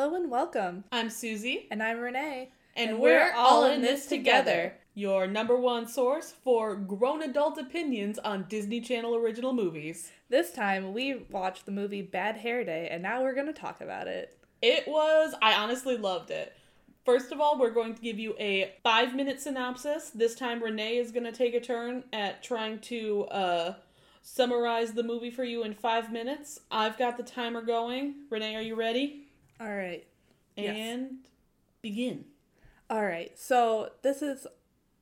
Hello and welcome. I'm Susie, And I'm Renee. and, we're, all in this together. Your number one source for grown adult opinions on Disney Channel original movies. This time we watched the movie Bad Hair Day, and now we're going to talk about it. It was, I honestly loved it. First of all, we're going to give you a five minute synopsis. This time, Renee is going to take a turn at trying to uh, summarize the movie for you in five minutes. I've got the timer going. Renee, are you ready? All right. Yes. And begin. All right. So this is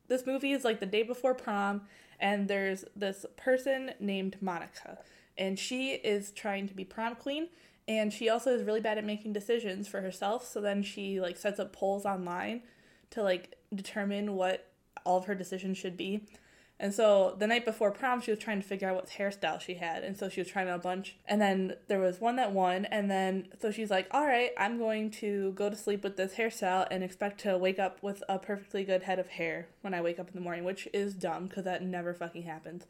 this movie is like the day before prom, and there's this person named Monica, and she is trying to be prom queen, and she also is really bad at making decisions for herself. So then she like sets up polls online to like determine what all of her decisions should be. And so the night before prom, she was trying to figure out what hairstyle she had. And so she was trying a bunch. And then there was one that won. And then, so she's like, all right, I'm going to go to sleep with this hairstyle and expect to wake up with a perfectly good head of hair when I wake up in the morning, which is dumb because that never fucking happens.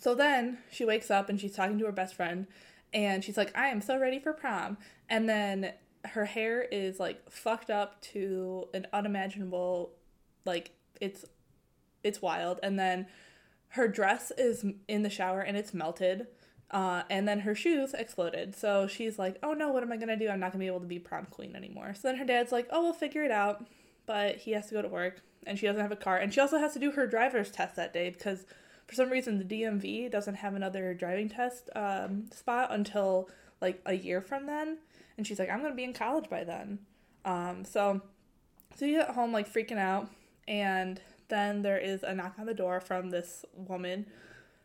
So then she wakes up and she's talking to her best friend. And she's like, I am so ready for prom. And then her hair is like fucked up to an unimaginable, like, it's it's wild. And then her dress is in the shower and it's melted. Uh, and then her shoes exploded. So she's like, oh no, what am I gonna do? I'm not gonna be able to be prom queen anymore. So then her dad's like, oh, we'll figure it out. But he has to go to work and she doesn't have a car. And she also has to do her driver's test that day because for some reason the DMV doesn't have another driving test um, spot until like a year from then. And she's like, I'm gonna be in college by then. Um, so, so you get home like freaking out and then there is a knock on the door from this woman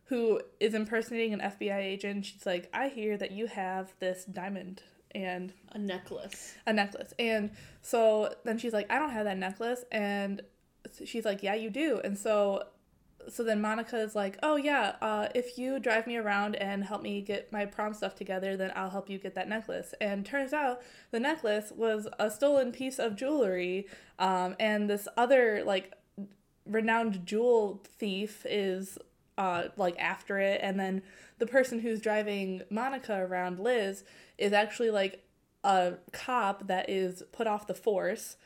who is impersonating an FBI agent. She's like, I hear that you have this diamond and A necklace. a necklace. And so then she's like, I don't have that necklace. And she's like, Yeah, you do. And so so then Monica is like, Oh yeah, uh, if you drive me around and help me get my prom stuff together, then I'll help you get that necklace. And turns out the necklace was a stolen piece of jewelry. Um, and this other like renowned jewel thief is uh like after it. And then the person who's driving Monica around Liz is actually like a cop that is put off the force.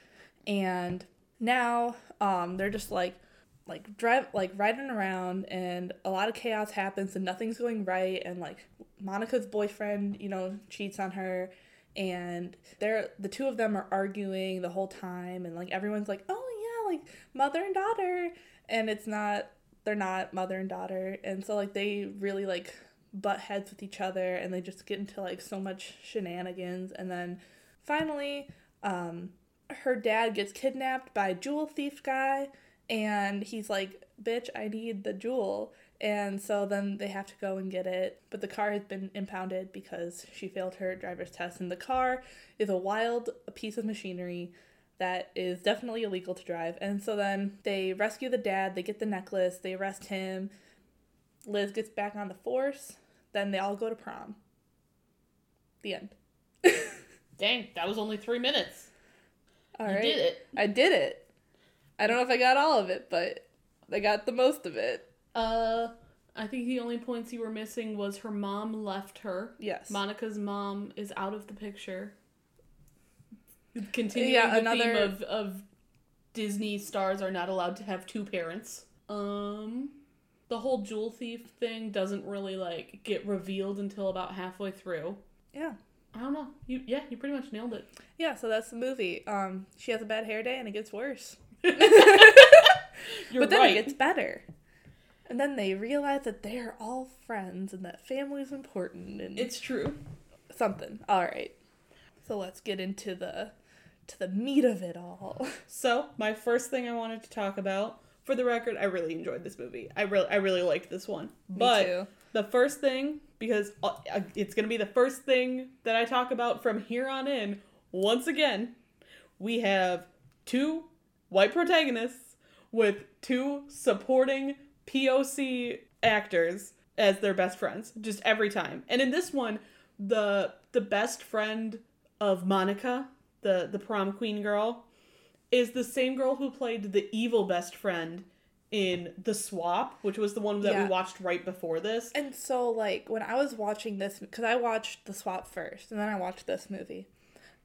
And now um they're just like like drive like riding around and a lot of chaos happens and nothing's going right and like Monica's boyfriend, you know, cheats on her. And they're the two of them are arguing the whole time and like everyone's like, "Oh like mother and daughter." And it's not they're not mother and daughter. And so like they really like butt heads with each other and they just get into like so much shenanigans. And then finally um her dad gets kidnapped by jewel thief guy. And he's like bitch i need the jewel. And so then they have to go and get it. But the car has been impounded because she failed her driver's test. And the car is a wild piece of machinery that is definitely illegal to drive and so then they rescue the dad they get the necklace they arrest him liz gets back on the force then they all go to prom the end Dang, that was only three minutes. all you right did it. i did it i don't know if i got all of it but i got the most of it Uh, I think the only points you were missing was her mom left her. yes Monica's mom is out of the picture. Continuing Yeah, the another- theme of, of Disney stars are not allowed to have two parents. Um, the whole jewel thief thing doesn't really like get revealed until about halfway through. yeah I don't know. You yeah, you pretty much nailed it. yeah so that's the movie um she has a bad hair day and it gets worse but then right. it gets better. And then they realize that they're all friends and that family is important and It's true. something. All right. So let's get into the to the meat of it all. So, my first thing I wanted to talk about, for the record, I really enjoyed this movie. I really, I really liked this one. but too. the first thing, because uh, uh, it's gonna be the first thing that I talk about from here on in. Once again, we have two white protagonists with two supporting POC actors as their best friends, just every time. And in this one, the the best friend of Monica, the the prom queen girl, is the same girl who played the evil best friend in The Swap, which was the one that Yeah. we watched right before this. And so like when I was watching this cuz I watched The Swap first and then I watched this movie.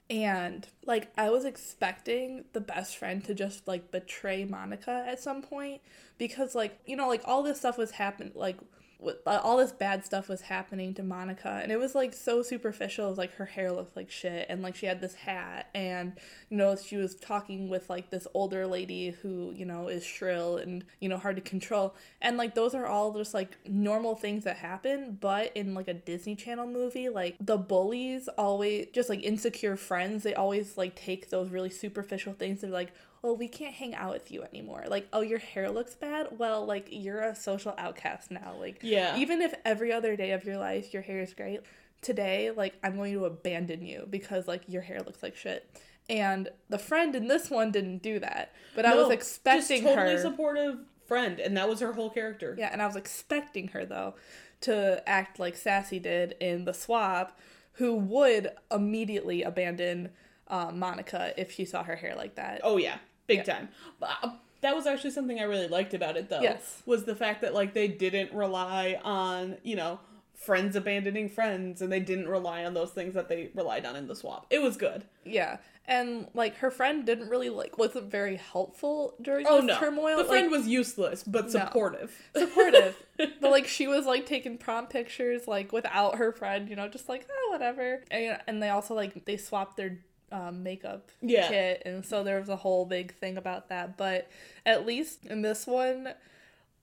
And like I was expecting the best friend to just like betray Monica at some point because like you know like all this stuff was happening like Uh, all this bad stuff was happening to Monica and it was like so superficial was like her hair looked like shit and like she had this hat and you know she was talking with like this older lady who you know is shrill and you know hard to control and like those are all just like normal things that happen but in like a Disney Channel movie like the bullies always just like insecure friends they always like take those really superficial things they're like well, we can't hang out with you anymore. Like, oh, your hair looks bad. Well, like you're a social outcast now. Like, Yeah. Even if every other day of your life your hair is great, today, like I'm going to abandon you because like your hair looks like shit. And the friend in this one didn't do that, but I was expecting just totally her. supportive friend, and that was her whole character. Yeah, and I was expecting her though to act like Sassy did in the swap, who would immediately abandon um, Monica if she saw her hair like that. Oh yeah, big Yeah. time. But uh, that was actually something I really liked about it, though. Yes. was the fact that like they didn't rely on you know friends abandoning friends, and they didn't rely on those things that they relied on in the swap. It was good. Yeah, and like her friend didn't really like wasn't very helpful during Oh this no, turmoil. the friend like, was useless but supportive. supportive, but like she was like taking prom pictures like without her friend, you know, just like oh whatever. And and they also like they swapped their um, makeup Yeah. kit, and so there was a whole big thing about that. But at least in this one.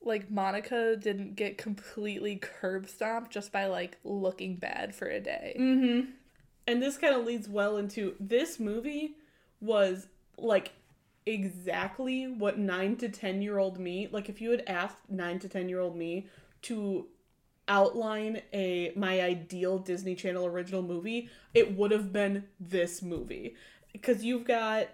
Like Monica didn't get completely curb stomped just by like looking bad for a day. Mm-hmm. And this kind of leads well into this movie was like exactly what nine to ten year old me like if you had asked nine to ten year old me to outline a my ideal Disney Channel original movie, it would have been this movie because you've got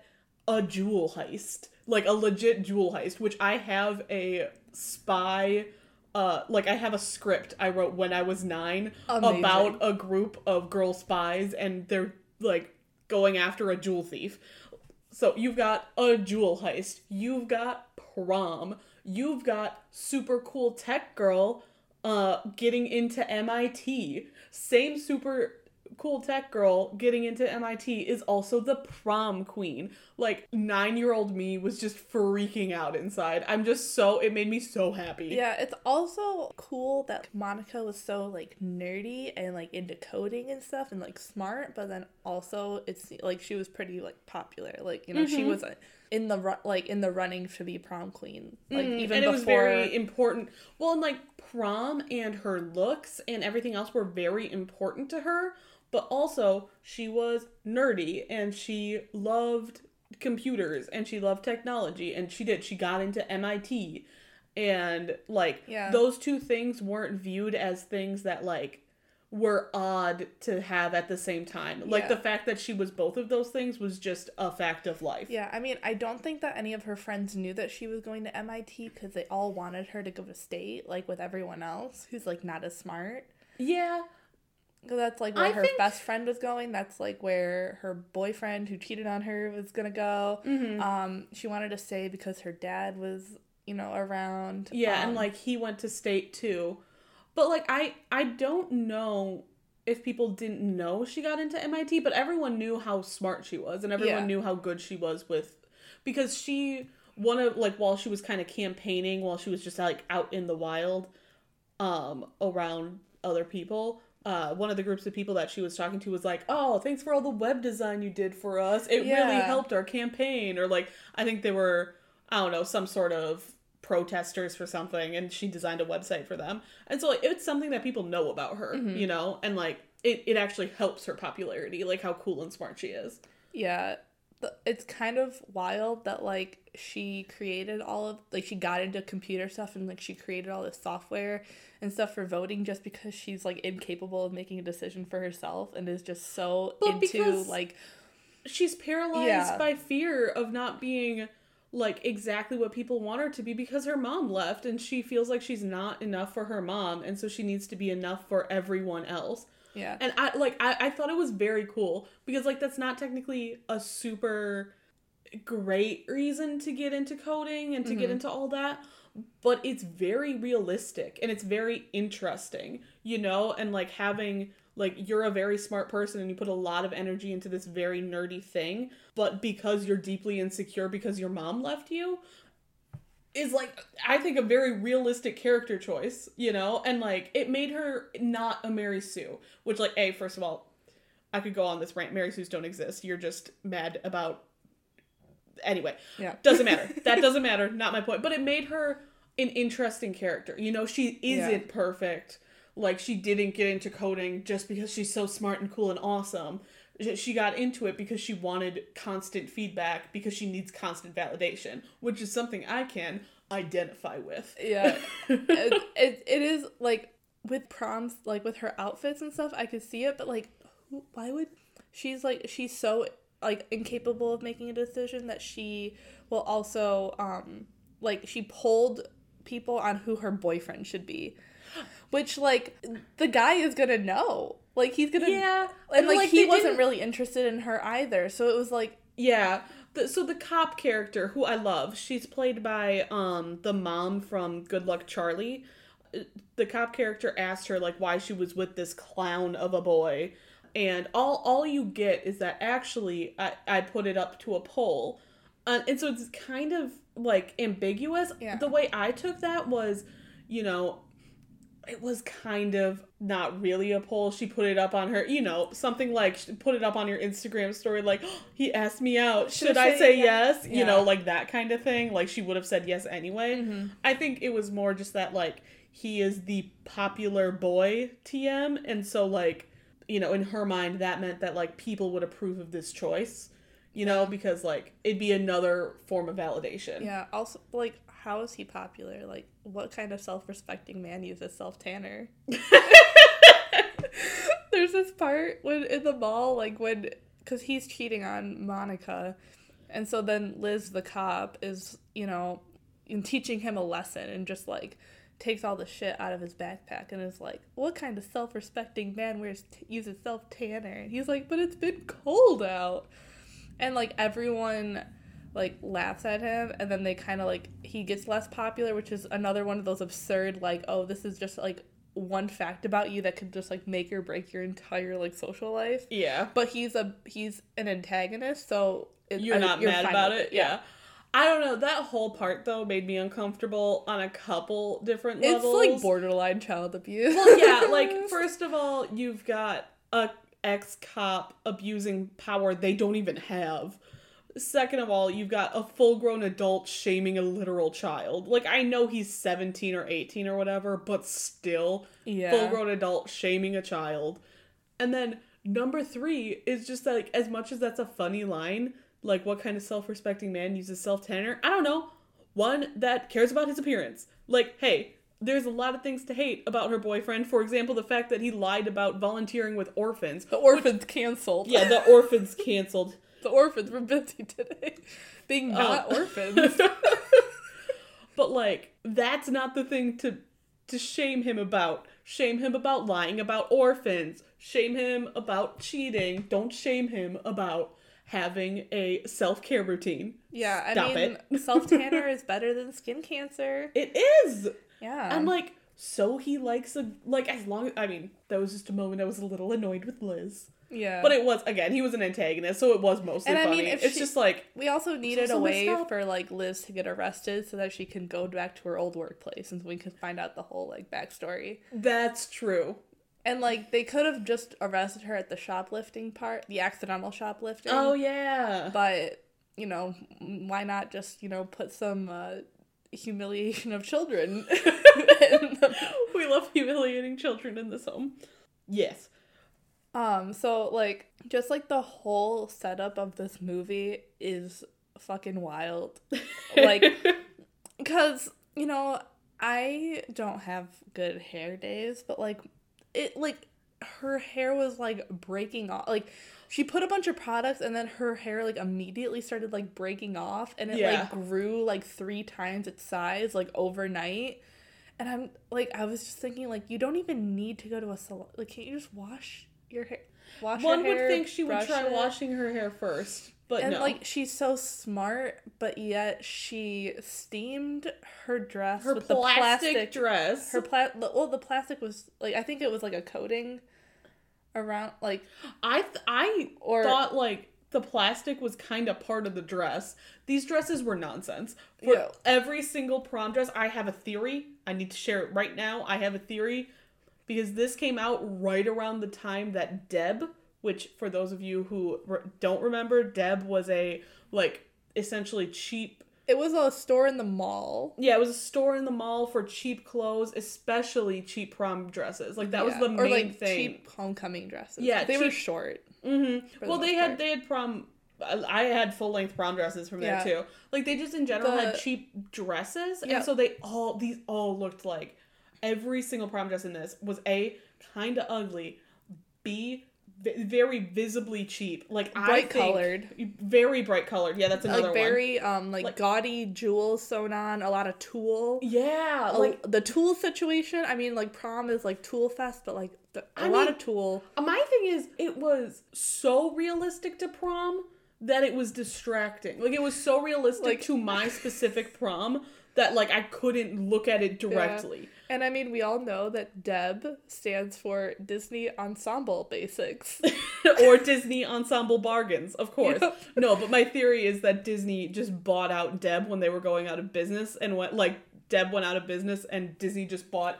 a jewel heist, like a legit jewel heist, which I have a spy. Uh, like I have a script I wrote when I was nine Amazing. about a group of girl spies and they're like going after a jewel thief. So you've got a jewel heist, you've got prom, you've got super cool tech girl uh getting into MIT. Same super cool tech girl getting into MIT is also the prom queen. Like 9-year-old me was just freaking out inside. I'm just so it made me so happy. Yeah, it's also cool that Monica was so like nerdy and like into coding and stuff and like smart, but then also it's like she was pretty like popular. Like you know she Mhm. was uh, in the ru- like in the running to be prom queen. Like Mhm, even and it was very important. Well, and like prom and her looks and everything else were very important to her, but also she was nerdy and she loved computers and she loved technology and she did she got into MIT and like Yeah. those two things weren't viewed as things that like were odd to have at the same time. Like Yeah. the fact that she was both of those things was just a fact of life. yeah, I mean, I don't think that any of her friends knew that she was going to MIT because they all wanted her to go to state, like with everyone else who's like not as smart. Yeah. Because that's like where I her think- best friend was going. That's like where her boyfriend who cheated on her was gonna go. Mhm. Um, she wanted to stay because her dad was, you know, around. Yeah, Um, and like he went to state too. But like I I don't know if people didn't know she got into MIT, but everyone knew how smart she was and everyone Yeah. knew how good she was with because she one of like while she was kind of campaigning while she was just like out in the wild um around other people uh, one of the groups of people that she was talking to was like, "Oh, thanks for all the web design you did for us. It really helped our campaign." Or like, I think they were, I don't know, some sort of protesters for something, and she designed a website for them. And so like, it's something that people know about her, Mm-hmm. you know, and like it, it actually helps her popularity, like how cool and smart she is. yeah, it's kind of wild that like she created all of like she got into computer stuff and like she created all this software and stuff for voting just because she's like incapable of making a decision for herself and is just so But into like she's paralyzed Yeah. by fear of not being like exactly what people want her to be because her mom left and she feels like she's not enough for her mom and so she needs to be enough for everyone else yeah and i like i, I thought it was very cool because like that's not technically a super great reason to get into coding and to get Mhm. into all that but it's very realistic and it's very interesting you know and like having like you're a very smart person and you put a lot of energy into this very nerdy thing, but because you're deeply insecure because your mom left you, is like I think a very realistic character choice, you know? And like it made her not a Mary Sue, which like A, first of all, I could go on this rant. Mary Sue's don't exist. You're just mad about anyway. Yeah. Doesn't matter. that doesn't matter. Not my point. But it made her an interesting character. You know, she isn't Yeah. perfect. Like she didn't get into coding just because she's so smart and cool and awesome. She- got into it because she wanted constant feedback because she needs constant validation, which is something I can identify with. Yeah. it, it, it is like with proms, like with her outfits and stuff, I could see it, but like, who, why would she's like, she's so like incapable of making a decision that she will also, um, like, she pulled people on who her boyfriend should be. Which, like, the guy is gonna know. Like, he's gonna. Yeah, And, like, he wasn't really interested in her either. So it was like, Yeah. The, so the cop character, who I love, she's played by um the mom from Good Luck Charlie. The cop character asked her like why she was with this clown of a boy, and all all you get is that actually I I put it up to a poll, uh, and so it's kind of like ambiguous. Yeah. The way I took that was, you know, it was kind of not really a poll. She put it up on her, you know, something like put it up on your Instagram story, like he asked me out. Should Should I say yes? yes? You know, like that kind of thing. Like she would have said yes anyway. Mm-hmm. I think it was more just that like he is the popular boy TM, and so like you know, in her mind, that meant that like people would approve of this choice. You know, because like it'd be another form of validation. Yeah. Also, like, how is he popular? Like, what kind of self-respecting man uses self tanner? There's this part when in the mall, like when, because he's cheating on Monica, and so then Liz, the cop, is you know, in teaching him a lesson and just like takes all the shit out of his backpack and is like, "What kind of self-respecting man wears t- uses self tanner?" And he's like, "But it's been cold out." and like everyone like laughs at him and then they kind of like he gets less popular which is another one of those absurd like oh this is just like one fact about you that could just like make or break your entire like social life Yeah. but he's a he's an antagonist so it, You're I- not mad about it, yeah. I don't know. That whole part though made me uncomfortable on a couple different it's levels. like borderline child abuse Well, yeah, like first of all, you've got a ex cop abusing power they don't even have. Second of all, you've got a full grown adult shaming a literal child. Like I know he's 17 or 18 or whatever, but still yeah full grown adult shaming a child. And then number 3 is just like as much as that's a funny line, like what kind of self-respecting man uses self-tanner? I don't know. One that cares about his appearance. Like, hey, there's a lot of things to hate about her boyfriend. For example, the fact that he lied about volunteering with orphans. the orphans canceled Yeah, the orphans canceled. The orphans were busy today being uh, not Oh. orphans but like that's not the thing to to shame him about. Shame him about lying about orphans. Shame him about cheating. Don't shame him about having a self-care routine. yeah i Stop mean it. self tanner is better than skin cancer It is. yeah And like so he likes a like as long I mean, that was just a moment I was a little annoyed with Liz. Yeah But it was again, he was an antagonist, so it was mostly And I funny. mean, if it's she- just like We also needed a way for like Liz to get arrested so that she can go back to her old workplace and we could find out the whole like backstory. that's true. And like they could have just arrested her at the shoplifting part, the accidental shoplifting. Oh yeah. But you know, why not just you know put some uh, humiliation of children? the- we love humiliating children in this home. Yes. Um. So like, just like the whole setup of this movie is fucking wild. Like, because you know i don't have good hair days but like it like her hair was like breaking off like she put a bunch of products and then her hair like immediately started like breaking off and it Yeah. like grew like three times its size like overnight and i'm like i was just thinking like you don't even need to go to a salon like can't you just wash your hair wash One your would think she would try it? washing her hair first, but and no. like she's so smart, but yet she steamed her dress her with plastic, the plastic. dress. Her pla- well, the plastic was like I think it was like a coating around like I th- I Or- thought like the plastic was kind of part of the dress. These dresses were nonsense. For Yeah. every single prom dress, I have a theory. I need to share it right now. I have a theory because this came out right around the time that Deb, which for those of you who re- don't remember, Deb was a like essentially cheap it was a store in the mall. yeah, it was a store in the mall for cheap clothes, especially cheap prom dresses. Like that was Yeah. the or main like thing. cheap homecoming dresses. Yeah, they were short. Mm-hmm. the Well, they had part. they had prom. I had full length prom dresses from there Yeah. too. Like they just in general had cheap dresses, Yeah. and so they all these all looked like every single prom dress in this was a kind of ugly, b v- very visibly cheap. Like Bright think- colored. very bright colored. Yeah, that's another one. Like very um like, Like- gaudy jewels sewn on, a lot of tulle. Yeah, A- like the tulle situation. I mean, like prom is like tulle fest, but like the, a I lot mean- of tulle. My thing is, it was so realistic to prom that it was distracting. Like it was so realistic Like- to my specific prom that like I couldn't look at it directly. And I mean, we all know that DEB stands for Disney Ensemble Basics. or Disney ensemble bargains, of course. Yep. No, but my theory is that Disney just bought out Deb when they were going out of business and went like Deb went out of business and Disney just bought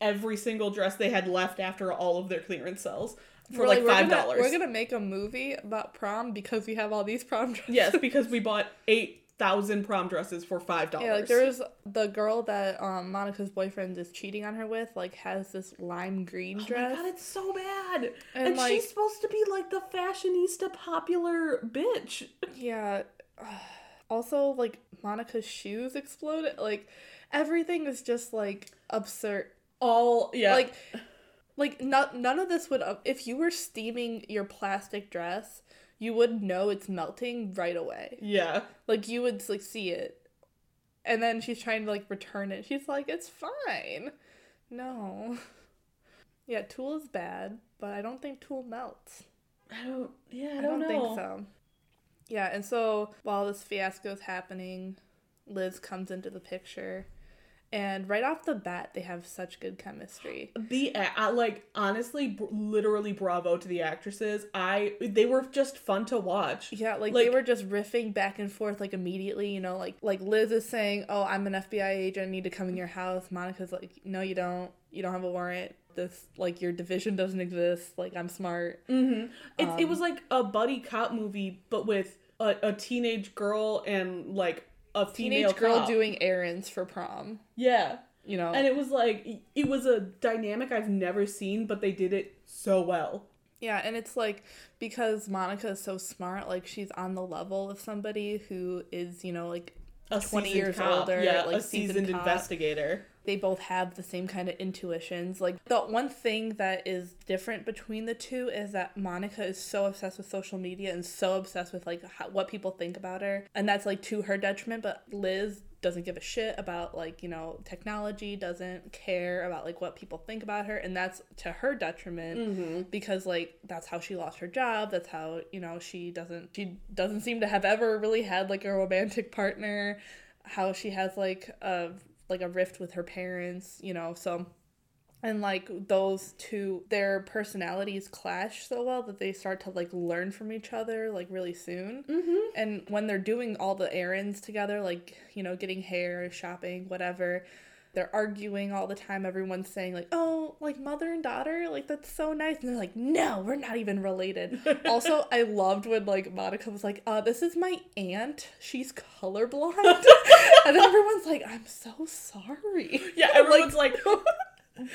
every single dress they had left after all of their clearance sales for We're like we're five dollars. We're gonna make a movie about prom because we have all these prom dresses. Yes, because we bought eight thousand prom dresses for five dollars. Yeah, like there was the girl that um, Monica's boyfriend is cheating on her with, like has this lime green Oh dress. my god, it's so bad. And, And, like- she's supposed to be like the fashionista popular bitch. Yeah. Also, like Monica's shoes exploded. Like everything is just like absurd. All yeah. Like, like not none of this would. If you were steaming your plastic dress, you would know it's melting right away. yeah. Like you would like see it. And then she's trying to like return it. She's like, "It's fine." No. Yeah, Tulle is bad, but I don't think Tulle melts. I don't yeah, I, I don't, don't, think so. Yeah, and so while this fiasco is happening, Liz comes into the picture, and right off the bat, they have such good chemistry. The I, like honestly br- literally bravo to the actresses. I they were just fun to watch. Yeah, like, Like- they were just riffing back and forth like immediately, you know, like like Liz is saying, "Oh, I'm an FBI agent. I need to come in your house." Monica's like, "No, you don't. You don't have a warrant. This like your division doesn't exist. Like I'm smart." Mhm. It it Um, was like a buddy cop movie but with a, a teenage girl and like a Teenage girl cop. doing errands for prom. Yeah. You know, And it was like it was a dynamic I've never seen, but they did it so well. Yeah, and it's like because Monica is so smart, like she's on the level of somebody who is, you know, like A 20 seasoned years cop. older, yeah, like a seasoned seasoned investigator. They both have the same kind of intuitions. Like the one thing that is different between the two is that Monica is so obsessed with social media and so obsessed with like how, what people think about her, and that's like to her detriment. But Liz doesn't give a shit about like you know technology, doesn't care about like what people think about her, and that's to her detriment Mm-hmm. because like that's how she lost her job. That's how you know she doesn't she doesn't seem to have ever really had like a romantic partner. How she has like a like a rift with her parents, you know, so and like those two their personalities clash so well that they start to like learn from each other like really soon Mm-hmm. and when they're doing all the errands together like you know getting hair shopping whatever they're arguing all the time. Everyone's saying like oh like mother and daughter like that's so nice. And they're like no we're not even related. Also i loved when like monica was like uh this is my aunt. She's colorblind. And then everyone's like i'm so sorry. Yeah, everyone's like,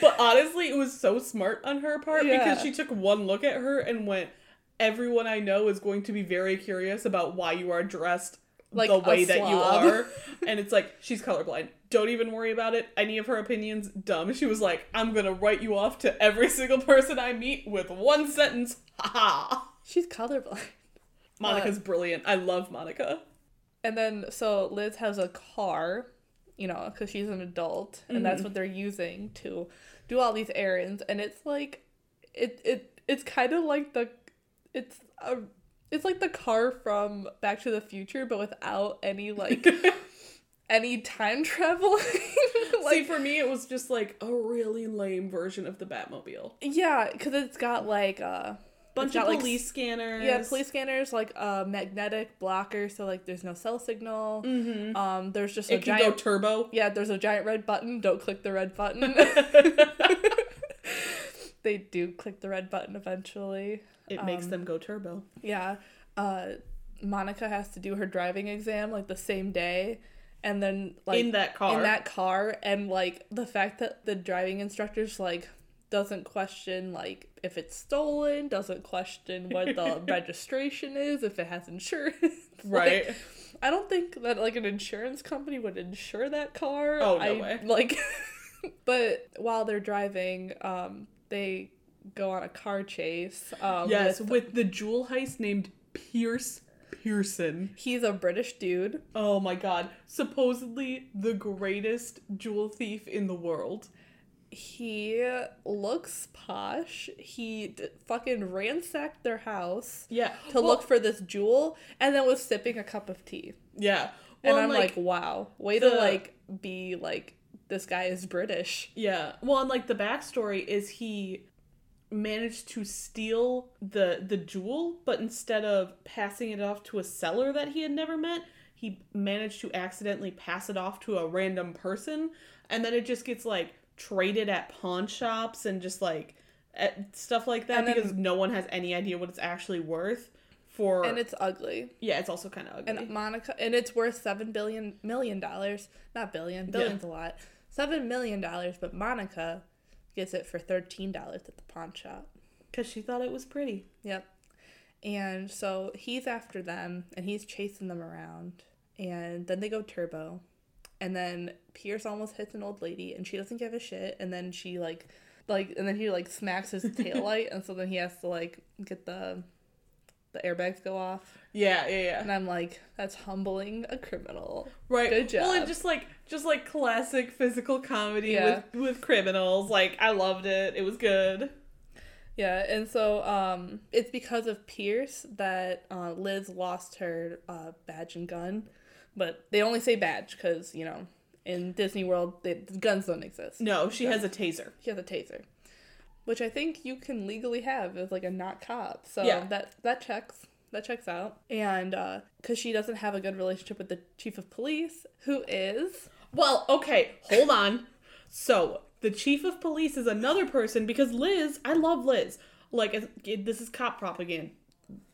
but honestly, it was so smart on her part because she took one look at her and went, "Everyone I know is going to be very curious about why you are dressed Like the way that you are." And it's like she's colorblind. Don't even worry about it. Any of her opinions, dumb. She was like, "I'm gonna write you off to every single person I meet with one sentence." Ha ha. she's colorblind Monica's uh, brilliant. I love Monica. And then so Liz has a car, you know, because she's an adult, and that's mm-hmm. what they're using to do all these errands. And it's like, it it it's kind of like the, it's a, it's like the car from Back to the Future, but without any like any time traveling. See, like for me, it was just like a really lame version of the Batmobile. yeah, because it's got like a Bunch It's got, of like, police scanners. yeah police scanners like a magnetic blocker, so like there's no cell signal. Mm-hmm. Um, there's just a It can giant go turbo. yeah, there's a giant red button. Don't click the red button. they do click the red button eventually. It makes Um, them go turbo. Yeah. Uh Monica has to do her driving exam like the same day and then like in that car. in that car and like the fact that the driving instructor's like doesn't question like if it's stolen, doesn't question what the registration is, if it has insurance. Like, right. I don't think that like an insurance company would insure that car. Oh, no I, way. Like, but while they're driving, um, they go on a car chase. Um, yes, with- with the jewel heist named Pierce Pearson. he's a British dude. Oh my god. Supposedly the greatest jewel thief in the world. He looks posh. He d- fucking ransacked their house Yeah. to Well, look for this jewel, and then was sipping a cup of tea. Yeah. And I'm like, wow, way to like be like this guy is British. Yeah. Well, and like the backstory is he managed to steal the the jewel, but instead of passing it off to a seller that he had never met, he managed to accidentally pass it off to a random person, and then it just gets like traded at pawn shops and just like at stuff like that And then- because no one has any idea what it's actually worth. For And it's ugly. yeah, it's also kind of ugly. And Monica, and it's worth seven billion million dollars. Not billion. Billion's a lot. Seven million dollars, but Monica gets it for thirteen dollars at the pawn shop. Because she thought it was pretty. Yep. And so he's after them, and he's chasing them around, and then they go turbo, and then Pierce almost hits an old lady, and she doesn't give a shit, and then she like, like, and then he like smacks his taillight, and so then he has to like get the, the airbags go off, Yeah, yeah, yeah. and I'm like, that's humbling a criminal. Right. Good job. Well, and just like just like classic physical comedy Yeah. with with criminals. Like I loved it. It was good. Yeah, and so um, it's because of Pierce that uh, Liz lost her uh, badge and gun, but they only say badge because you know in Disney World they, guns don't exist. No, she has a taser. She has a taser, which I think you can legally have as like a not cop. So Yeah. that that checks that checks out, and uh because she doesn't have a good relationship with the chief of police, who is Well, okay, hold on. So the chief of police is another person because Liz, I love Liz. Like it- this is cop propaganda,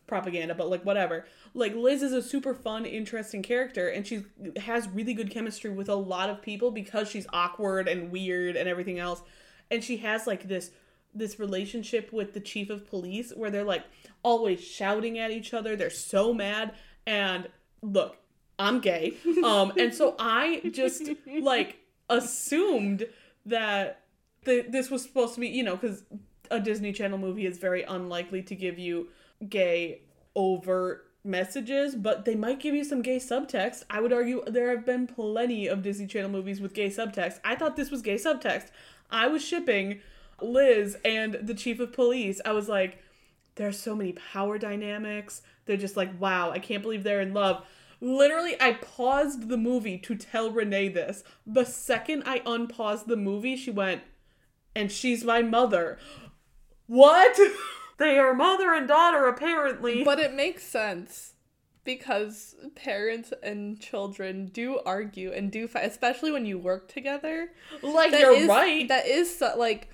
propaganda, but like whatever. Like Liz is a super fun, interesting character, and she has really good chemistry with a lot of people because she's awkward and weird and everything else. And she has like this this relationship with the chief of police where they're like always shouting at each other. They're so mad. And look, I'm gay. Um, and so I just like assumed that the, this was supposed to be, you know, because a Disney Channel movie is very unlikely to give you gay overt messages, but they might give you some gay subtext. I would argue there have been plenty of Disney Channel movies with gay subtext. I thought this was gay subtext. I was shipping Liz and the chief of police. I was like, there's so many power dynamics. They're just like, wow, I can't believe they're in love. Literally, I paused the movie to tell Renee this. The second I unpaused the movie, she went, and she's my mother. What? they are mother and daughter, apparently. But it makes sense because parents and children do argue and do fight, especially when you work together. like, That you're is- right. That is so, like.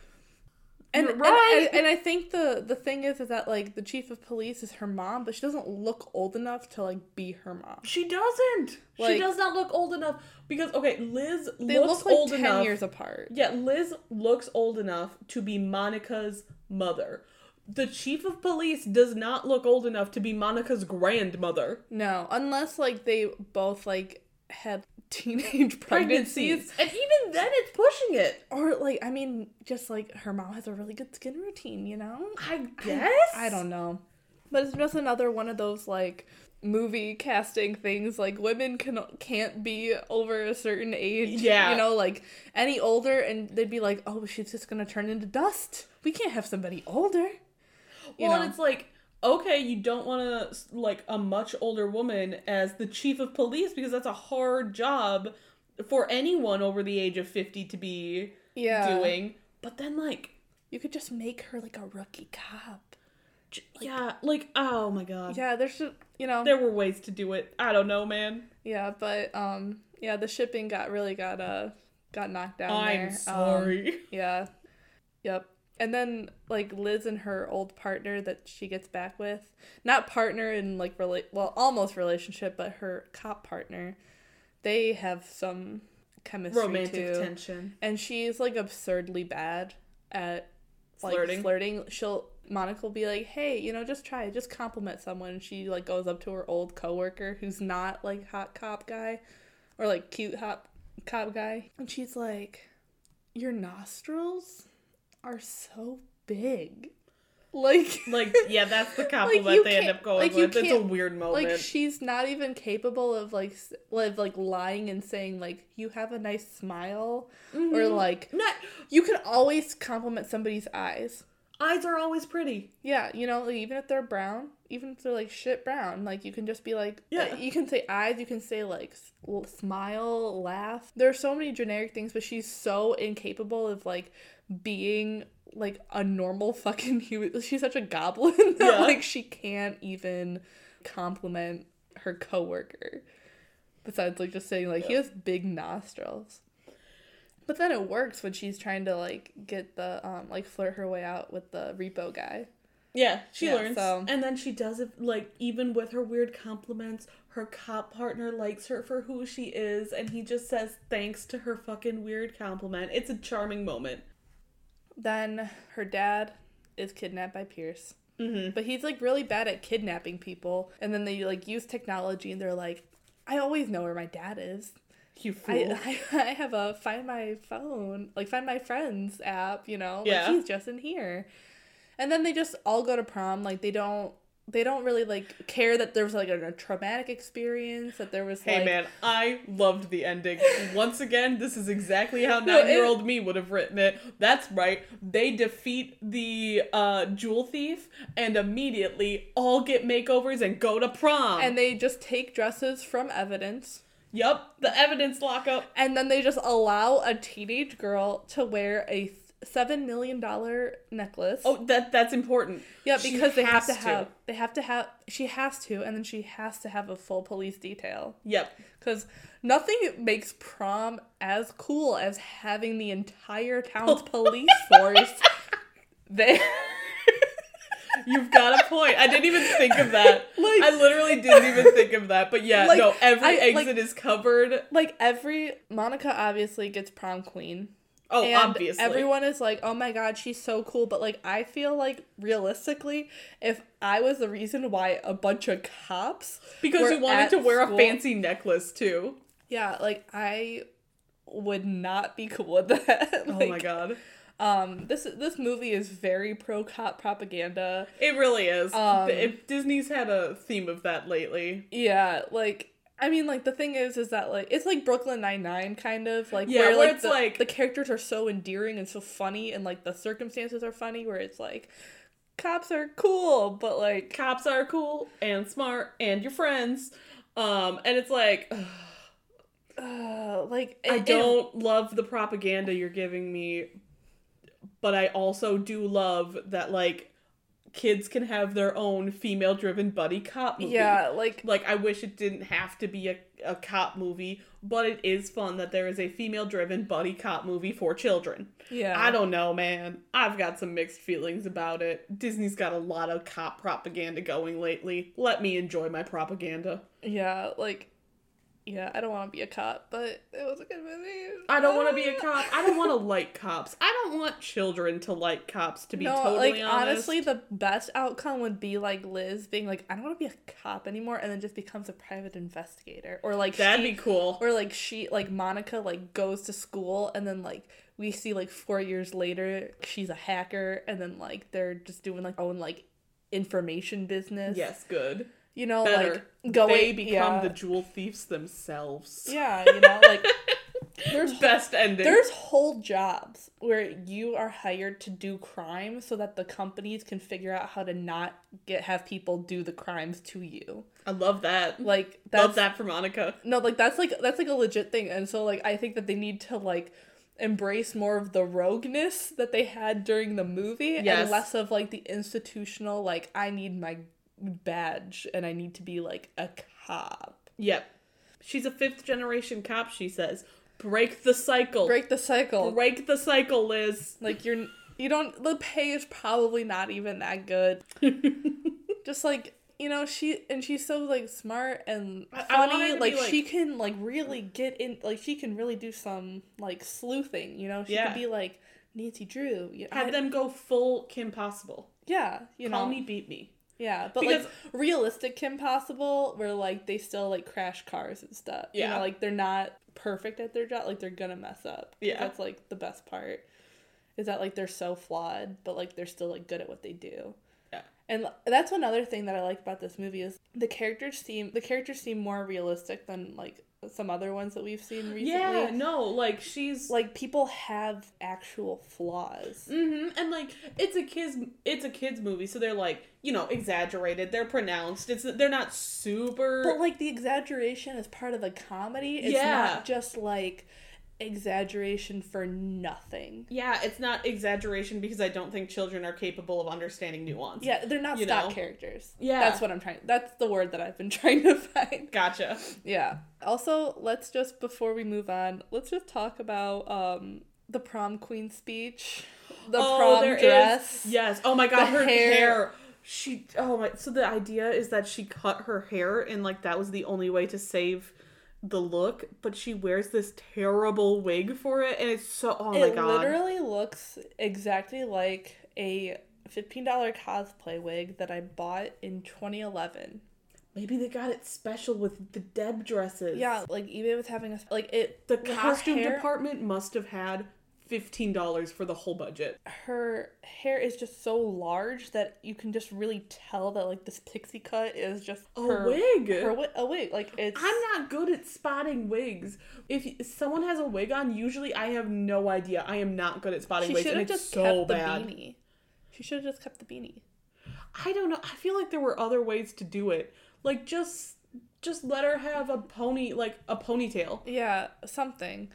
And, You're and- right. and, and I think the the thing is is that like the chief of police is her mom, but she doesn't look old enough to like be her mom. she doesn't. she does not look old enough. Because, okay, Liz They looks look like old ten enough. years apart. Yeah, Liz looks old enough to be Monica's mother. The chief of police does not look old enough to be Monica's grandmother. No, unless like they both like had teenage pregnancies. And even then, it's pushing it. Or like I mean, just like her mom has a really good skin routine, you know? I guess. I don't know. But it's just another one of those like movie casting things like women can can't be over a certain age. Yeah. You know, like any older and they'd be like, "Oh, she's just to turn into dust. We can't have somebody older." You well, know? and it's like, okay, you don't want to, like, a much older woman as the chief of police because that's a hard job, for anyone over the age of 50 to be yeah. doing. But then, like, You could just make her like a rookie cop. j- yeah, like, oh my god. Yeah, there's just you know There were ways to do it. I don't know, man. yeah, but um yeah, the shipping got really got uh got knocked down I'm there. Um, sorry. yeah. Yep. And then like Liz and her old partner that she gets back with, not partner in like rela- well almost relationship, but her cop partner, they have some chemistry Romantic too. tension. And she's like absurdly bad at like Flirting. flirting. She'll Monica will be like, "Hey, you know, just try it. Just compliment someone." And she like goes up to her old coworker who's not like hot cop guy or like cute hot cop guy, and she's like, "Your nostrils are so big." Like Like, yeah, that's the compliment you they end up going like, with. It's a weird moment. like she's not even capable of like of like lying and saying like you have a nice smile or Mhm. like Not, you can always compliment somebody's eyes. eyes are always pretty. Yeah, you know, like, even if they're brown, even if they're like shit brown, like you can just be like, Yeah. like, you can say eyes, you can say like smile, laugh. There are so many generic things, but she's so incapable of like being like a normal fucking human. She's such a goblin that Yeah. like she can't even compliment her coworker. Besides like just saying like he has big nostrils. But then it works when she's trying to like get the um like flirt her way out with the repo guy. Yeah, she Yeah, learns. so- And then she does it, like, even with her weird compliments, her cop partner likes her for who she is, and he just says thanks to her fucking weird compliment. It's a charming moment. Then her dad is kidnapped by Pierce. Mm-hmm. But he's like really bad at kidnapping people. And then they like use technology and they're like, I always know where my dad is. You fool. I, I, I have a find my phone, like find my friends app, you know? Yeah. Like he's just in here. And then they just all go to prom. Like they don't they don't really like care that there was like a, a traumatic experience, that there was Hey like man, I loved the ending. Once again, this is exactly how nine year old me would have written it. That's right. They defeat the uh, jewel thief and immediately all get makeovers and go to prom. and they just take dresses from evidence. Yep, the evidence lockup. And then they just allow a teenage girl to wear a seven million dollar necklace. Oh, that that's important. yeah, she because they have to to. have they have to have she has to, and then she has to have a full police detail. Yep. Because nothing makes prom as cool as having the entire town's police force there. You've got a point. I didn't even think of that. Like- I literally didn't even think of that. But yeah, Like, no, every I- exit like- is covered. like every Monica obviously gets prom queen. Oh, and obviously. everyone is like, "Oh my god, she's so cool." But like, I feel like realistically, if I was the reason why a bunch of cops, because you wanted to wear school- a fancy necklace too. yeah, like I would not be cool with that. oh my god. Um, this this movie is very pro cop propaganda. It really is. Um, if Disney's had a theme of that lately. Yeah, like I mean, like the thing is, is that like it's like Brooklyn Nine Nine kind of like Yeah, where, where like it's the, like- the characters are so endearing and so funny, and like the circumstances are funny. Where it's like cops are cool, but like Cops are cool and smart and your friends. Um, and it's like uh, like I it- it- don't love the propaganda you're giving me, but I also do love that like kids can have their own female driven buddy cop movie. yeah, like Like I wish it didn't have to be a, a cop movie, but it is fun that there is a female driven buddy cop movie for children. yeah. I don't know, man. I've got some mixed feelings about it. Disney's got a lot of cop propaganda going lately. Let me enjoy my propaganda. Yeah, like yeah, I don't want to be a cop, but it was a good movie. I don't want to be a cop. I don't want to like cops. I don't want children to like cops, to be no, totally like honest. honestly, the best outcome would be like Liz being like, I don't want to be a cop anymore, and then just becomes a private investigator, or like That'd she, be cool. or like she, like Monica, like goes to school, and then like we see like four years later, she's a hacker, and then like they're just doing like own like information business. Yes, good. You know, Better. like going. they become yeah. the jewel thieves themselves. Yeah, you know, like There's Best ending. There's whole jobs where you are hired to do crime so that the companies can figure out how to not get have people do the crimes to you. I love that. Like that's love that for Monica. no, like that's like that's like a legit thing. And so like I think that they need to like embrace more of the rogueness that they had during the movie Yes. and less of like the institutional like I need my badge and I need to be like a cop. Yep. She's a fifth generation cop, she says. Break the cycle. Break the cycle. Break the cycle, Liz. Like you're you don't the pay is probably not even that good. Just like you know, she and she's so like smart and I- I want her funny. Like, like- she can like really get in. Like she can really do some like sleuthing. You know, she Yeah. could be like Nancy Drew. You Have I- them go full Kim Possible. yeah, you Call know, me, beat me. Yeah, but Because- like realistic Kim Possible, where like they still like crash cars and stuff. you Yeah. know, like they're not perfect at their job. Like they're gonna mess up. Yeah. that's like the best part. Is that like they're so flawed, but like they're still like good at what they do. And that's another thing that I like about this movie is the characters seem the characters seem more realistic than like some other ones that we've seen recently. Yeah, no, like she's Like people have actual flaws. Mm-hmm. And like it's a kids it's a kids movie, so they're like, you know, exaggerated, they're pronounced. It's they're not super But like the exaggeration is part of the comedy. It's Yeah. not just like exaggeration for nothing. Yeah, it's not exaggeration because I don't think children are capable of understanding nuance. Yeah, they're not stock know? characters. Yeah. That's what I'm trying that's the word that I've been trying to find. Gotcha. Yeah. Also, let's just before we move on, let's just talk about um the prom queen speech, the prom Oh, is- dress. Yes. Oh my god, her hair. hair. She oh my so the idea is that she cut her hair and like that was the only way to save the look, but she wears this terrible wig for it and it's so oh my god! it literally looks exactly like a $15 cosplay wig that I bought in 2011. Maybe they got it special with the Deb dresses. Yeah, like eBay was having a like it The costume hair- department must have had fifteen dollars for the whole budget. her hair is just so large that you can just really tell that like this pixie cut is just A her, wig. Her wi- a wig, like it's. I'm not good at spotting wigs. If someone has a wig on, usually I have no idea. I am not good at spotting She wigs, should and have it's just so kept bad. the beanie. She should have just kept the beanie. I don't know. I feel like there were other ways to do it. Like just just let her have a pony, like a ponytail. Yeah, something.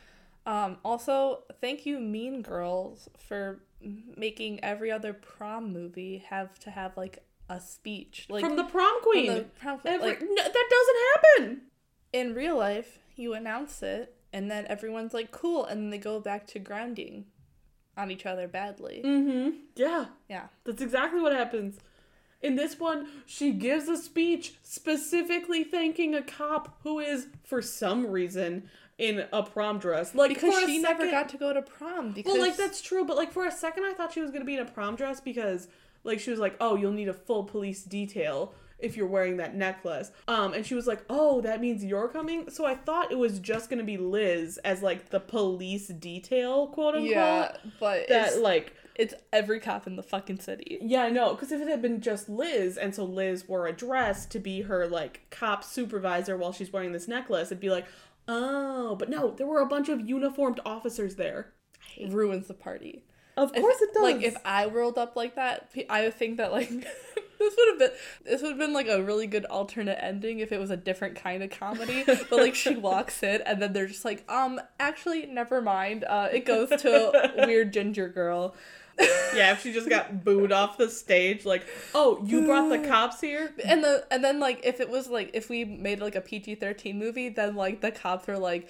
Um, also, thank you, Mean Girls, for making every other prom movie have to have like a speech. Like from the prom queen. the prom. Every- like no, that doesn't happen. in real life, you announce it, and then everyone's like, "Cool," and then they go back to grounding on each other badly. Mm-hmm. Yeah. Yeah. That's exactly what happens. In this one, she gives a speech specifically thanking a cop who is, for some reason, in a prom dress. Like Because she never got to go to prom. Because Well, like that's true, but like for a second, I thought she was gonna be in a prom dress because, like, she was like, "Oh, you'll need a full police detail if you're wearing that necklace." Um, and she was like, "Oh, that means you're coming." So I thought it was just gonna be Liz as like the police detail, quote unquote. yeah, but That it's, like it's every cop in the fucking city. Yeah, I know. Because if it had been just Liz, and so Liz wore a dress to be her like cop supervisor while she's wearing this necklace, it'd be like, oh, but no, there were a bunch of uniformed officers there. Ruins the party. Of If- course it does. Like if I rolled up like that, I would think that like this would have been this would have been like a really good alternate ending if it was a different kind of comedy. but like she walks in and then they're just like, um, actually, never mind. Uh, it goes to weird ginger girl. yeah, if she just got booed off the stage, like, oh, you brought the cops here. And the and then like if it was like if we made like a PG thirteen movie, then like the cops are like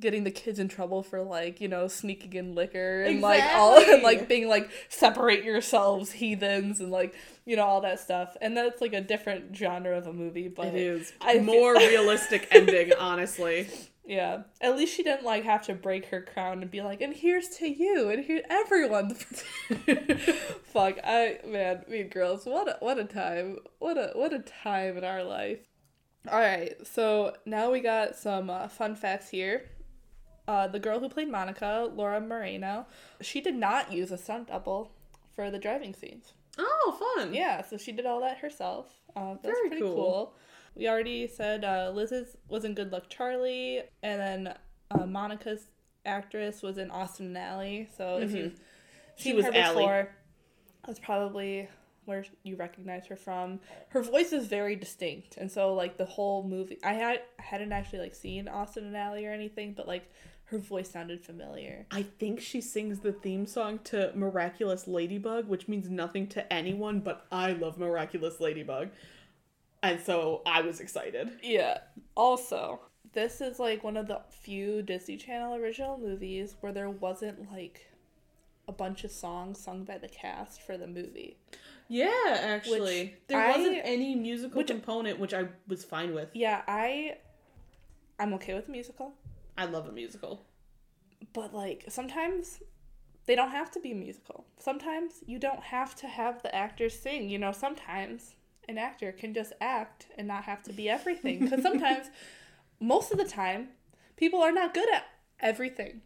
getting the kids in trouble for like you know sneaking in liquor and like all and like being like separate yourselves heathens and like you know all that stuff and that's like a different genre of a movie but It is I feel- more realistic ending, honestly. Yeah. At least she didn't like have to break her crown and be like and here's to you and here everyone. Fuck i man mean girls what a what a time. What a what a time in our life. All right so now we got some uh, fun facts here. Uh, the girl who played monica laura marano she did not use a stunt double for the driving scenes. Oh, fun. yeah so she did all that herself. Uh, that's Very pretty cool. cool. We already said uh, liz's was in good luck charlie and then uh, monica's actress was in Austin and Ally. So if you've Mm-hmm. She seen was her Ally. before, that's probably where you recognize her from. Her voice is very distinct, and so like the whole movie, I had hadn't actually like seen Austin and Ally or anything, but like her voice sounded familiar. I think she sings the theme song to Miraculous Ladybug, which means nothing to anyone, but I love Miraculous Ladybug. And so I was excited. Yeah. Also, this is like one of the few Disney Channel original movies where there wasn't like a bunch of songs sung by the cast for the movie. Yeah, actually. Which there I- wasn't any musical which- component, which I was fine with. Yeah, I I'm okay with the musical, I love a musical. but like sometimes they don't have to be musical. Sometimes you don't have to have the actors sing, you know, sometimes an actor can just act and not have to be everything cuz sometimes most of the time people are not good at everything.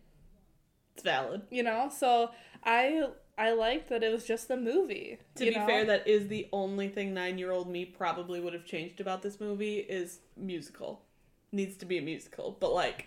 It's valid. you know so i i liked that it was just a movie To be know? fair, that is the only thing nine year old me probably would have changed about this movie is musical. Needs to be a musical. But like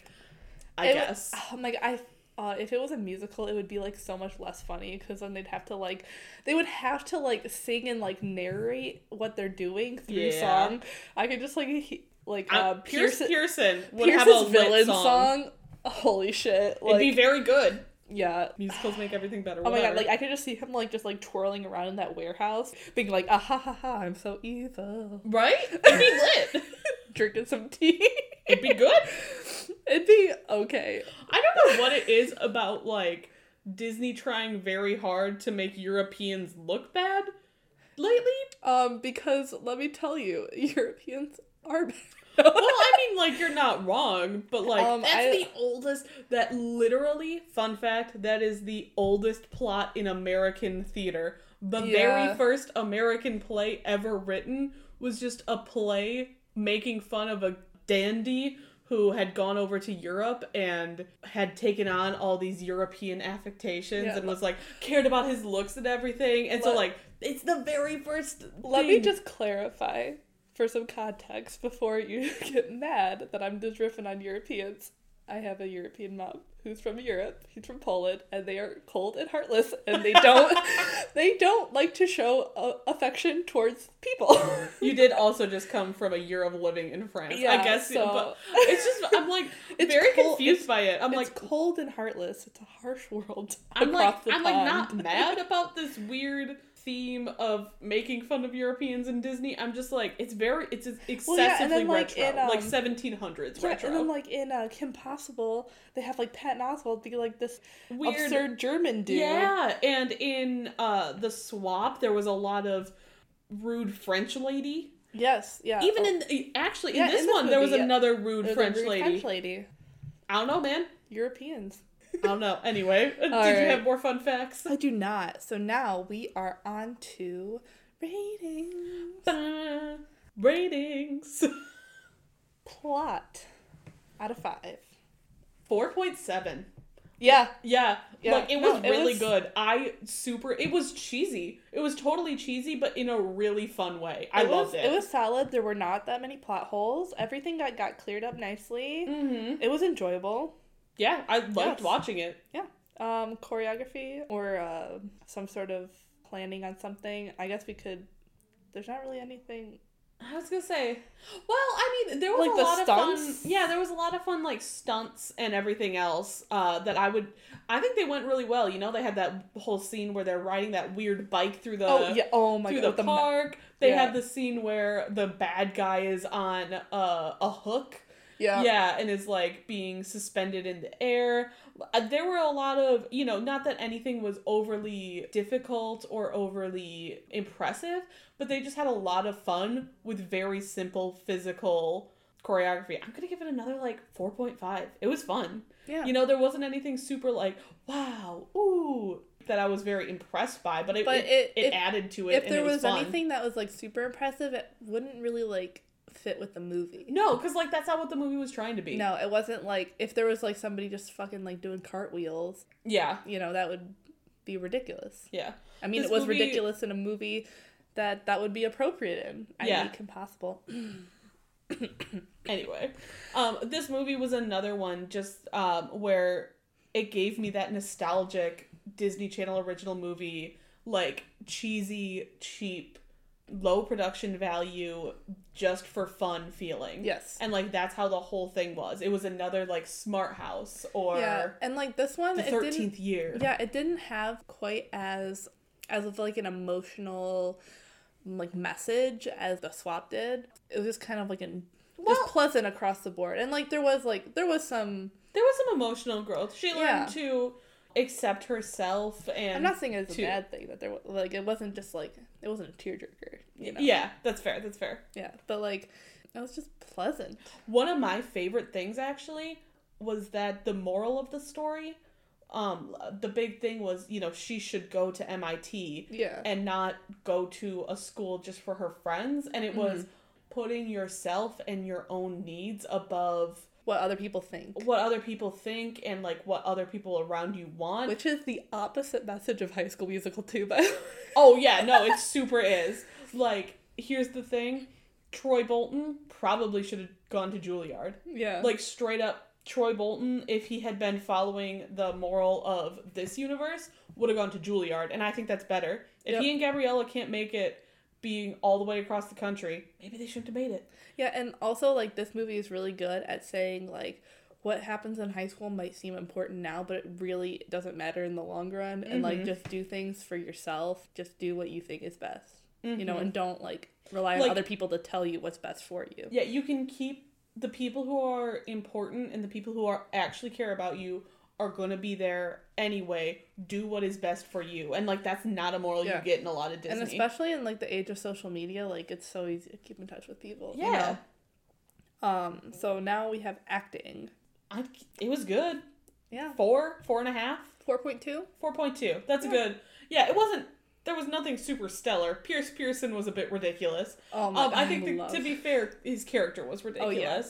I It- guess. i'm like i uh, if it was a musical it would be like so much less funny because then they'd have to like they would have to like sing and like narrate what they're doing through Yeah. song i could just like he, like uh, Uh, Pierce Pearson would have a villain song. song. holy shit like It'd be very good. Yeah Musicals make everything better. Oh my god, like I could just see him like just like twirling around in that warehouse, being like, ah ha ha ha, I'm so evil. right? It'd be lit. Drinking some tea. It'd be good. It'd be okay. I don't know what it is about like Disney trying very hard to make Europeans look bad lately. Um, because let me tell you, Europeans are bad. Well, I mean, like you're not wrong, but like Um, that's I- the oldest. That literally, fun fact, that is the oldest plot in American theater. The Yeah. very first American play ever written was just a play making fun of a dandy who had gone over to Europe and had taken on all these European affectations Yeah, and was like cared about his looks and everything. And so like it's the very first Let me just clarify for some context before you get mad that I'm just riffing on Europeans. I have a European mom who's from Europe. He's from Poland, and they are cold and heartless, and they don't they don't like to show uh, affection towards people. You did also just come from a year of living in France. I guess, so- but it's just I'm like It's very cold- confused by it. I'm it's like cold and heartless. It's a harsh world. I'm like I'm like not mad about this weird theme of making fun of Europeans in Disney. I'm just like it's very it's excessively Well, yeah, then, like, retro, in, like um, 1700s Yeah, retro. and then like in uh, Kim Possible, they have like Patton Oswalt be like this Weird. absurd German dude. Yeah, and in uh the swap there was a lot of rude French lady. Yes. Yeah. Even Oh, in actually in Yeah, this in this one there was another rude French rude lady. French lady. I don't know, man. Europeans. I don't know. Anyway, did you have more fun facts? I do not. So now we are on to ratings. Ba- Ratings. Plot out of five. 4.7. Yeah. Yeah, Yeah, like it no, was it really was- good. I super it was cheesy. It was totally cheesy but in a really fun way. I it loved was, it. It was solid. There were not that many plot holes. Everything got got cleared up nicely. Mhm. It was enjoyable. Yeah, I liked Yes. watching it. Yeah. Um, choreography or uh, some sort of planning on something. I guess we could. There's not really anything. I was going to say, well, I mean, there was Like a the lot of fun. Yeah, there was a lot of fun like stunts and everything else uh that I would I think they went really well. You know, they had that whole scene where they're riding that weird bike through the oh yeah. Oh my through god. the with ma- park. They yeah. have the scene where the bad guy is on uh, a hook. Yeah. Yeah, and is like being suspended in the air. Uh, There were a lot of, you know, not that anything was overly difficult or overly impressive, but they just had a lot of fun with very simple physical choreography. I'm gonna give it another like 4.5. It was fun. Yeah. You know, there wasn't anything super like, wow, ooh, that I was very impressed by, but it, But it, it- it if- added to it. if there it was, was anything that was like super impressive, it wouldn't really like fit with the movie. No, because like that's not what the movie was trying to be. No, it wasn't like if there was like somebody just fucking like doing cartwheels, Yeah, you know, that would be ridiculous. yeah. I mean, This it was movie- ridiculous in a movie that that would be appropriate in. I Yeah. Possible. Anyway, um, this movie was another one just um, where it gave me that nostalgic Disney Channel original movie, like cheesy, cheap, low production value, just for fun feeling. Yes. And like that's how the whole thing was. It was another like Smart House or yeah, and like this one, the it didn't. thirteenth year. Yeah, it didn't have quite as as of like an emotional like message as the swap did. It was just kind of like an Well- just pleasant across the board, and like there was like there was some. There was some emotional growth. She learned Yeah. to accept herself and I'm not saying it's a bad thing that there was like it wasn't just like it wasn't a tearjerker, you know. Yeah, that's fair. That's fair. Yeah, but like it was just pleasant. One of my favorite things actually was that the moral of the story, um, the big thing was, you know, she should go to MIT Yeah. and not go to a school just for her friends. And it was putting yourself and your own needs above what other people think. what other people think and like what other people around you want. Which is the opposite message of High School Musical too, by way. Oh yeah, no, it super is. Like, here's the thing. Troy Bolton probably should have gone to Juilliard. Yeah. Like straight up Troy Bolton, if he had been following the moral of this universe, would have gone to Juilliard, and I think that's better. If Yep. he and Gabriella can't make it being all the way across the country, maybe they shouldn't have made it. Yeah, and also like this movie is really good at saying like what happens in high school might seem important now, but it really doesn't matter in the long run. And like Mhm. just do things for yourself. Just do what you think is best. You know, Mhm. and don't like rely Like- on other people to tell you what's best for you. Yeah, you can keep the people who are important and the people who are actually care about you are going to be there anyway. Do what is best for you. And like that's not a moral Yeah. you get in a lot of Disney. And especially in like the age of social media, like it's so easy to keep in touch with people. you yeah. know? Um. So now we have acting. I, it was good. Yeah. Four, four and a half, Four point two. four point two. That's Yeah. good. Yeah, it wasn't. There was nothing super stellar. Pierce Pearson was a bit ridiculous. Oh my Um, god. I think the, love- to be fair, his character was ridiculous. Oh yeah.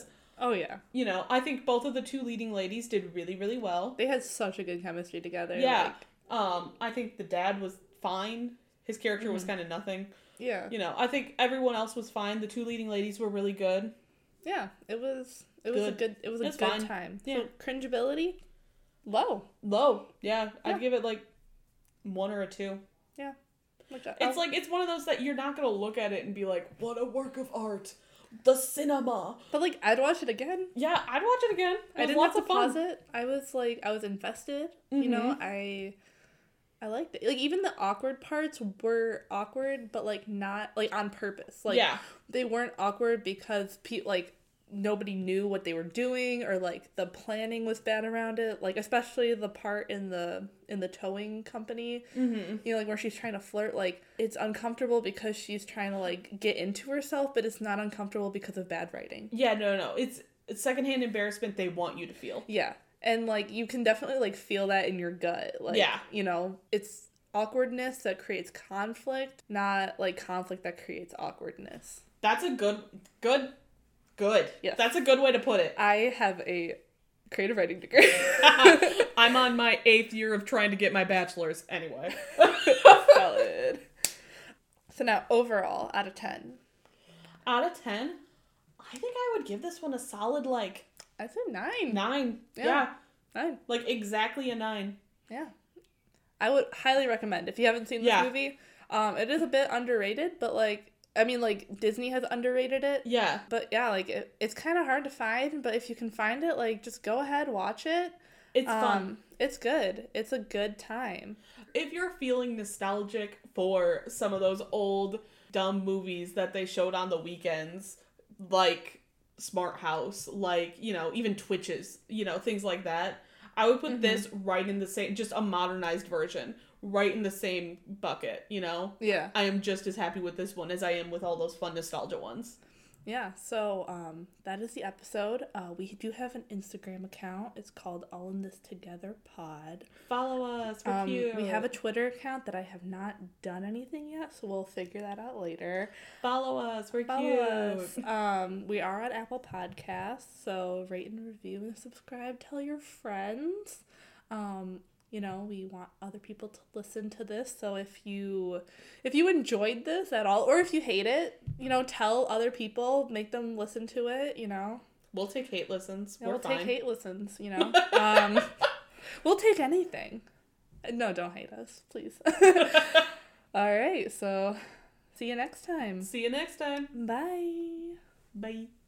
You know, I think both of the two leading ladies did really, really well. They had such a good chemistry together. Yeah. Like, Um, I think the dad was fine. His character was Mhm. kind of nothing. yeah. You know, I think everyone else was fine. The two leading ladies were really good. Yeah, it was it was a Good. good it was a good fine. time. Yeah. So cringeability, low. Low, yeah, Yeah. I'd give it like one or a two. Like, uh, It's like it's one of those that you're not gonna look at it and be like, "What a work of art, the cinema." but like I'd watch it again. Yeah, I'd watch it again. It I didn't have to pause it. I was like I was invested. You know, mm-hmm. I I liked it. Like even the awkward parts were awkward, but like not like on purpose. Like yeah, they weren't awkward because pe- like nobody knew what they were doing or like the planning was bad around it like especially the part in the in the towing company mm-hmm. you know like where she's trying to flirt like it's uncomfortable because she's trying to like get into herself but it's not uncomfortable because of bad writing yeah. No, no, it's it's secondhand embarrassment they want you to feel. yeah and like you can definitely like feel that in your gut like Yeah. you know it's awkwardness that creates conflict not like conflict that creates awkwardness That's a good, good, good. Yes. that's a good way to put it. i have a creative writing degree I'm on my eighth year of trying to get my bachelor's anyway. Valid. So now overall, out of ten, Out of ten, I think I would give this one a solid like I said nine. nine. Yeah. yeah Nine. like exactly a nine. Yeah. I would highly recommend if you haven't seen this Yeah. movie. Um, it is a bit underrated, but like I mean, like Disney has underrated it. Yeah, But yeah, like it, it's kind of hard to find. But if you can find it, like just go ahead, watch it. it's um, fun. It's good. It's a good time. if you're feeling nostalgic for some of those old dumb movies that they showed on the weekends, like Smart House, like, you know, even Twitches, you know, things like that, I would put Mhm. this right in the same, just a modernized version, right in the same bucket, you know? Yeah. I am just as happy with this one as I am with all those fun nostalgia ones. Yeah, so um, that is the episode. Uh, we do have an Instagram account. It's called All in This Together Pod. Follow us. We're Um, cute. we have a Twitter account that I have not done anything yet, so we'll figure that out later. Follow us. We're Follow cute. us. Um, we are on Apple Podcasts, so rate and review and subscribe. Tell your friends. Um, you know, we want other people to listen to this. So if you if you enjoyed this at all, or if you hate it, you know, tell other people, make them listen to it. You know, We'll take hate listens. Yeah, we'll fine. take hate listens. You know. um, We'll take anything. No, don't hate us, please. All right, so see you next time. See you next time. Bye. Bye.